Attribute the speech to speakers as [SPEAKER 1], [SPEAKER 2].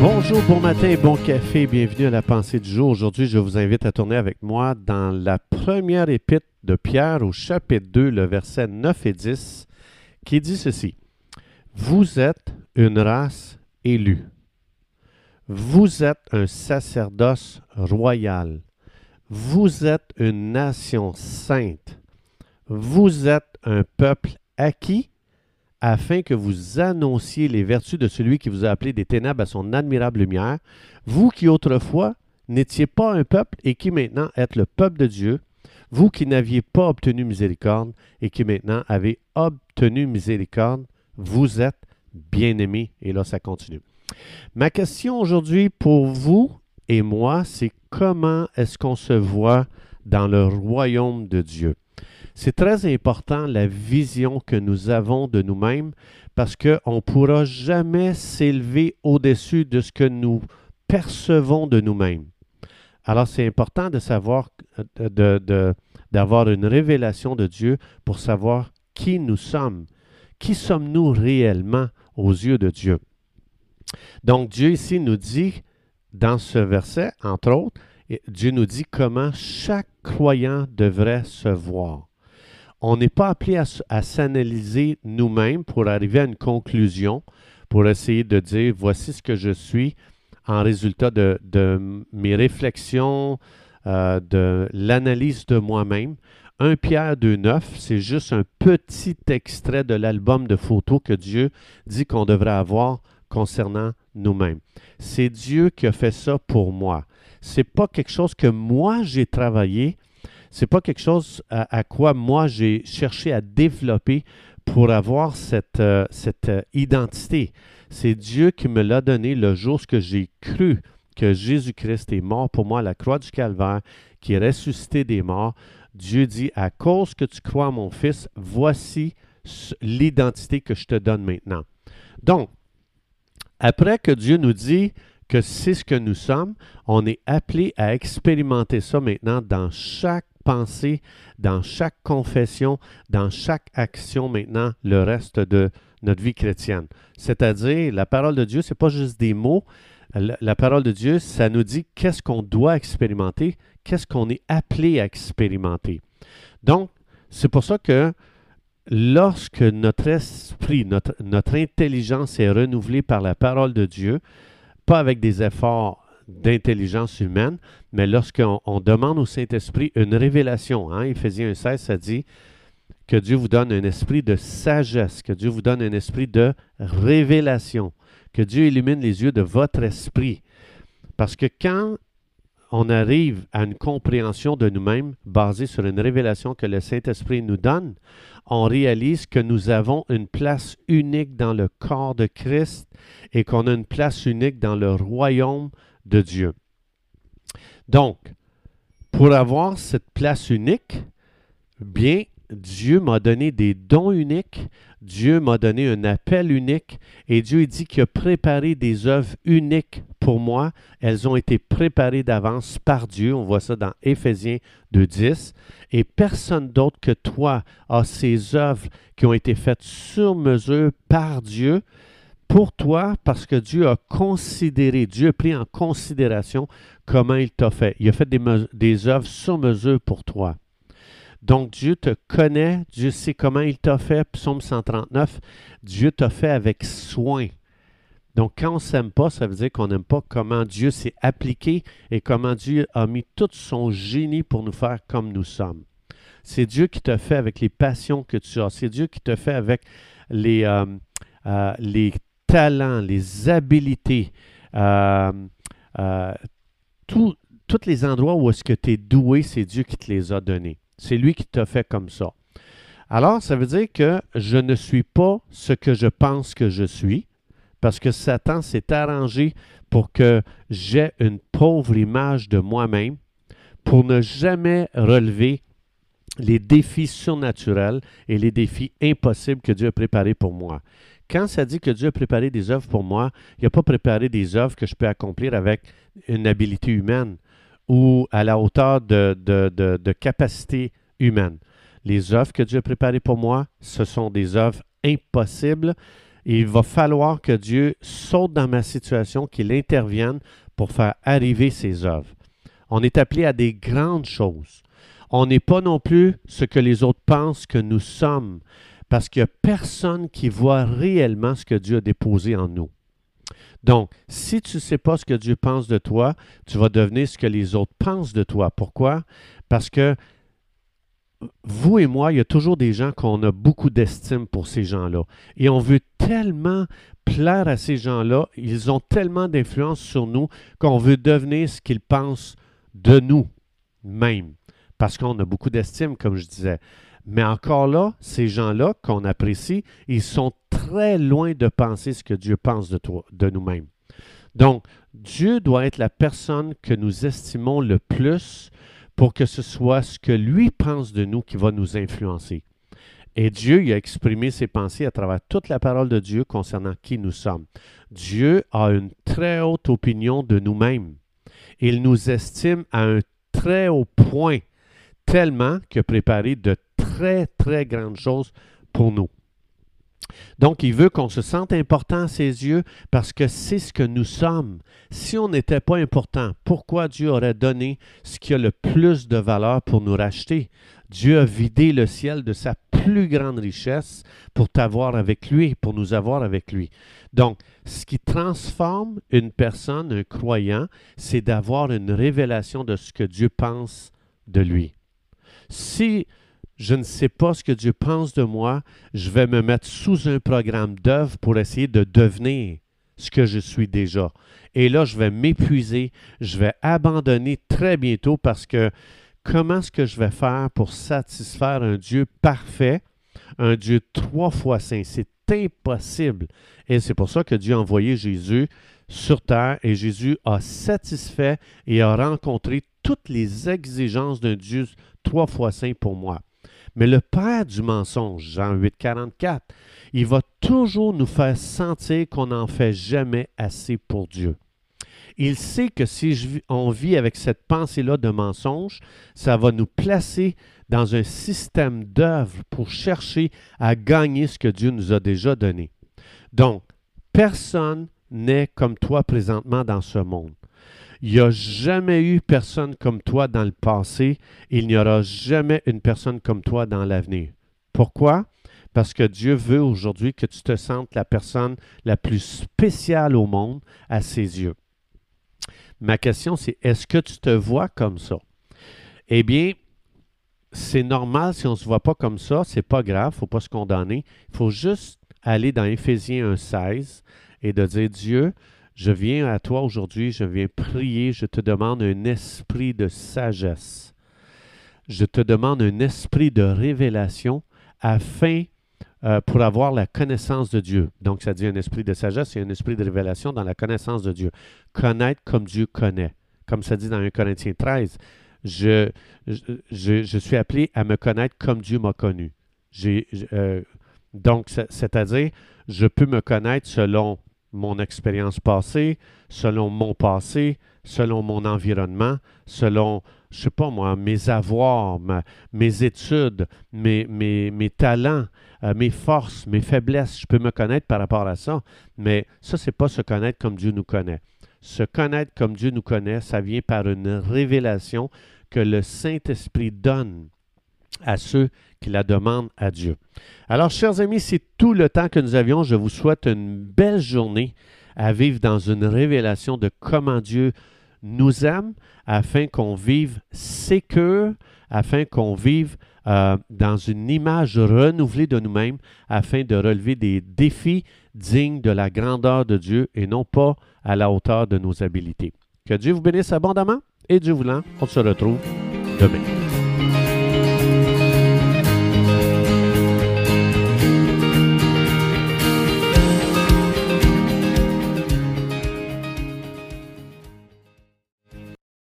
[SPEAKER 1] Bonjour, bon matin bon café. Bienvenue à la pensée du jour. Aujourd'hui, je vous invite à tourner avec moi dans la première épître de Pierre au chapitre 2, le verset 9 et 10, qui dit ceci. Vous êtes une race élue. Vous êtes un sacerdoce royal. Vous êtes une nation sainte. Vous êtes un peuple acquis afin que vous annonciez les vertus de celui qui vous a appelé des ténèbres à son admirable lumière, vous qui autrefois n'étiez pas un peuple et qui maintenant êtes le peuple de Dieu, vous qui n'aviez pas obtenu miséricorde et qui maintenant avez obtenu miséricorde, vous êtes bien-aimés. Et là, ça continue. Ma question aujourd'hui pour vous et moi, c'est comment est-ce qu'on se voit dans le royaume de Dieu? C'est très important la vision que nous avons de nous-mêmes parce qu'on ne pourra jamais s'élever au-dessus de ce que nous percevons de nous-mêmes. Alors c'est important de savoir, d'avoir une révélation de Dieu pour savoir qui nous sommes. Qui sommes-nous réellement aux yeux de Dieu? Donc Dieu ici nous dit, dans ce verset, entre autres, Dieu nous dit comment chaque croyant devrait se voir on n'est pas appelé à, s'analyser nous-mêmes pour arriver à une conclusion, pour essayer de dire voici ce que je suis en résultat de, mes réflexions, euh, de l'analyse de moi-même. Un Pierre 2.9, c'est juste un petit extrait de l'album de photos que Dieu dit qu'on devrait avoir concernant nous-mêmes. C'est Dieu qui a fait ça pour moi. C'est pas quelque chose que moi j'ai travaillé, c'est pas quelque chose à, quoi moi j'ai cherché à développer pour avoir cette, euh, euh, identité. C'est Dieu qui me l'a donné le jour que j'ai cru que Jésus-Christ est mort pour moi à la croix du Calvaire, qui est ressuscité des morts. Dieu dit, à cause que tu crois mon Fils, voici l'identité que je te donne maintenant. Donc, après que Dieu nous dit que c'est ce que nous sommes, on est appelé à expérimenter ça maintenant dans chaque penser dans chaque confession, dans chaque action maintenant, le reste de notre vie chrétienne. C'est-à-dire, la parole de Dieu, ce n'est pas juste des mots. La, parole de Dieu, ça nous dit qu'est-ce qu'on doit expérimenter, qu'est-ce qu'on est appelé à expérimenter. Donc, c'est pour ça que lorsque notre esprit, notre intelligence est renouvelée par la parole de Dieu, pas avec des efforts d'intelligence humaine, mais lorsqu'on demande au Saint-Esprit une révélation, hein, Éphésiens 16, ça dit que Dieu vous donne un esprit de sagesse, que Dieu vous donne un esprit de révélation, que Dieu illumine les yeux de votre esprit. Parce que quand on arrive à une compréhension de nous-mêmes basée sur une révélation que le Saint-Esprit nous donne, on réalise que nous avons une place unique dans le corps de Christ et qu'on a une place unique dans le royaume de Dieu. Donc, pour avoir cette place unique, bien, Dieu m'a donné des dons uniques, Dieu m'a donné un appel unique, et Dieu dit qu'il a préparé des œuvres uniques pour moi. Elles ont été préparées d'avance par Dieu. On voit ça dans Éphésiens 2.10. Et personne d'autre que toi a ces œuvres qui ont été faites sur mesure par Dieu pour toi parce que Dieu a considéré, Dieu a pris en considération comment il t'a fait. Il a fait des, œuvres sur mesure pour toi. Donc Dieu te connaît, Dieu sait comment il t'a fait. Psaume 139, Dieu t'a fait avec soin. Donc quand on ne s'aime pas, ça veut dire qu'on n'aime pas comment Dieu s'est appliqué et comment Dieu a mis tout son génie pour nous faire comme nous sommes. C'est Dieu qui t'a fait avec les passions que tu as. C'est Dieu qui t'a fait avec les, euh, euh, les talents, les habiletés, euh, euh, tous les endroits où est-ce que tu es doué, c'est Dieu qui te les a donnés. C'est lui qui t'a fait comme ça. Alors, ça veut dire que je ne suis pas ce que je pense que je suis, parce que Satan s'est arrangé pour que j'ai une pauvre image de moi-même, pour ne jamais relever les défis surnaturels et les défis impossibles que Dieu a préparés pour moi. Quand ça dit que Dieu a préparé des œuvres pour moi, il n'a pas préparé des œuvres que je peux accomplir avec une habilité humaine ou à la hauteur de, de, capacité humaine. Les œuvres que Dieu a préparées pour moi, ce sont des œuvres impossibles. Il va falloir que Dieu saute dans ma situation, qu'il intervienne pour faire arriver ses œuvres. On est appelé à des grandes choses. On n'est pas non plus ce que les autres pensent que nous sommes, parce qu'il n'y a personne qui voit réellement ce que Dieu a déposé en nous. Donc, si tu ne sais pas ce que Dieu pense de toi, tu vas devenir ce que les autres pensent de toi. Pourquoi? Parce que vous et moi, il y a toujours des gens qu'on a beaucoup d'estime pour ces gens-là. Et on veut tellement plaire à ces gens-là, ils ont tellement d'influence sur nous qu'on veut devenir ce qu'ils pensent de nous même. Parce qu'on a beaucoup d'estime, comme je disais. Mais encore là, ces gens-là qu'on apprécie, ils sont très loin de penser ce que Dieu pense de, nous-mêmes. Donc, Dieu doit être la personne que nous estimons le plus pour que ce soit ce que lui pense de nous qui va nous influencer. Et Dieu il a exprimé ses pensées à travers toute la parole de Dieu concernant qui nous sommes. Dieu a une très haute opinion de nous-mêmes. Il nous estime à un très haut point, tellement a préparé de très, très grandes choses pour nous. Donc, il veut qu'on se sente important à ses yeux parce que c'est ce que nous sommes. Si on n'était pas important, pourquoi Dieu aurait donné ce qui a le plus de valeur pour nous racheter? Dieu a vidé le ciel de sa plus grande richesse pour t'avoir avec lui, pour nous avoir avec lui. Donc, ce qui transforme une personne, un croyant, c'est d'avoir une révélation de ce que Dieu pense de lui. Si je ne sais pas ce que Dieu pense de moi, je vais me mettre sous un programme d'œuvre pour essayer de devenir ce que je suis déjà. Et là, je vais m'épuiser, je vais abandonner très bientôt parce que comment est-ce que je vais faire pour satisfaire un Dieu parfait, un Dieu trois fois saint? C'est impossible. Et c'est pour ça que Dieu a envoyé Jésus sur terre et Jésus a satisfait et a rencontré toutes les exigences d'un Dieu trois fois saint pour moi. Mais le père du mensonge, Jean 8, 44, il va toujours nous faire sentir qu'on n'en fait jamais assez pour Dieu. Il sait que si on vit avec cette pensée-là de mensonge, ça va nous placer dans un système d'œuvre pour chercher à gagner ce que Dieu nous a déjà donné. Donc, personne n'est comme toi présentement dans ce monde. Il n'y a jamais eu personne comme toi dans le passé. Il n'y aura jamais une personne comme toi dans l'avenir. Pourquoi? Parce que Dieu veut aujourd'hui que tu te sentes la personne la plus spéciale au monde à ses yeux. Ma question, c'est est-ce que tu te vois comme ça? Eh bien, c'est normal si on ne se voit pas comme ça, c'est pas grave, il ne faut pas se condamner. Il faut juste aller dans Éphésiens 1,16 et de dire Dieu, je viens à toi aujourd'hui, je viens prier, je te demande un esprit de sagesse. Je te demande un esprit de révélation afin euh, pour avoir la connaissance de Dieu. Donc, ça dit un esprit de sagesse et un esprit de révélation dans la connaissance de Dieu. Connaître comme Dieu connaît. Comme ça dit dans 1 Corinthiens 13, je, je, suis appelé à me connaître comme Dieu m'a connu. Euh, donc, c'est-à-dire, je peux me connaître selon mon expérience passée, selon mon passé, selon mon environnement, selon, je sais pas moi, mes avoirs, mes études, mes, mes, mes talents, euh, mes forces, mes faiblesses. Je peux me connaître par rapport à ça, mais ça, c'est pas se connaître comme Dieu nous connaît. Se connaître comme Dieu nous connaît, ça vient par une révélation que le Saint-Esprit donne à ceux qui la demandent à Dieu. Alors, chers amis, c'est tout le temps que nous avions. Je vous souhaite une belle journée à vivre dans une révélation de comment Dieu nous aime, afin qu'on vive sécure, afin qu'on vive euh, dans une image renouvelée de nous-mêmes, afin de relever des défis dignes de la grandeur de Dieu et non pas à la hauteur de nos habiletés. Que Dieu vous bénisse abondamment et Dieu voulant, on se retrouve demain.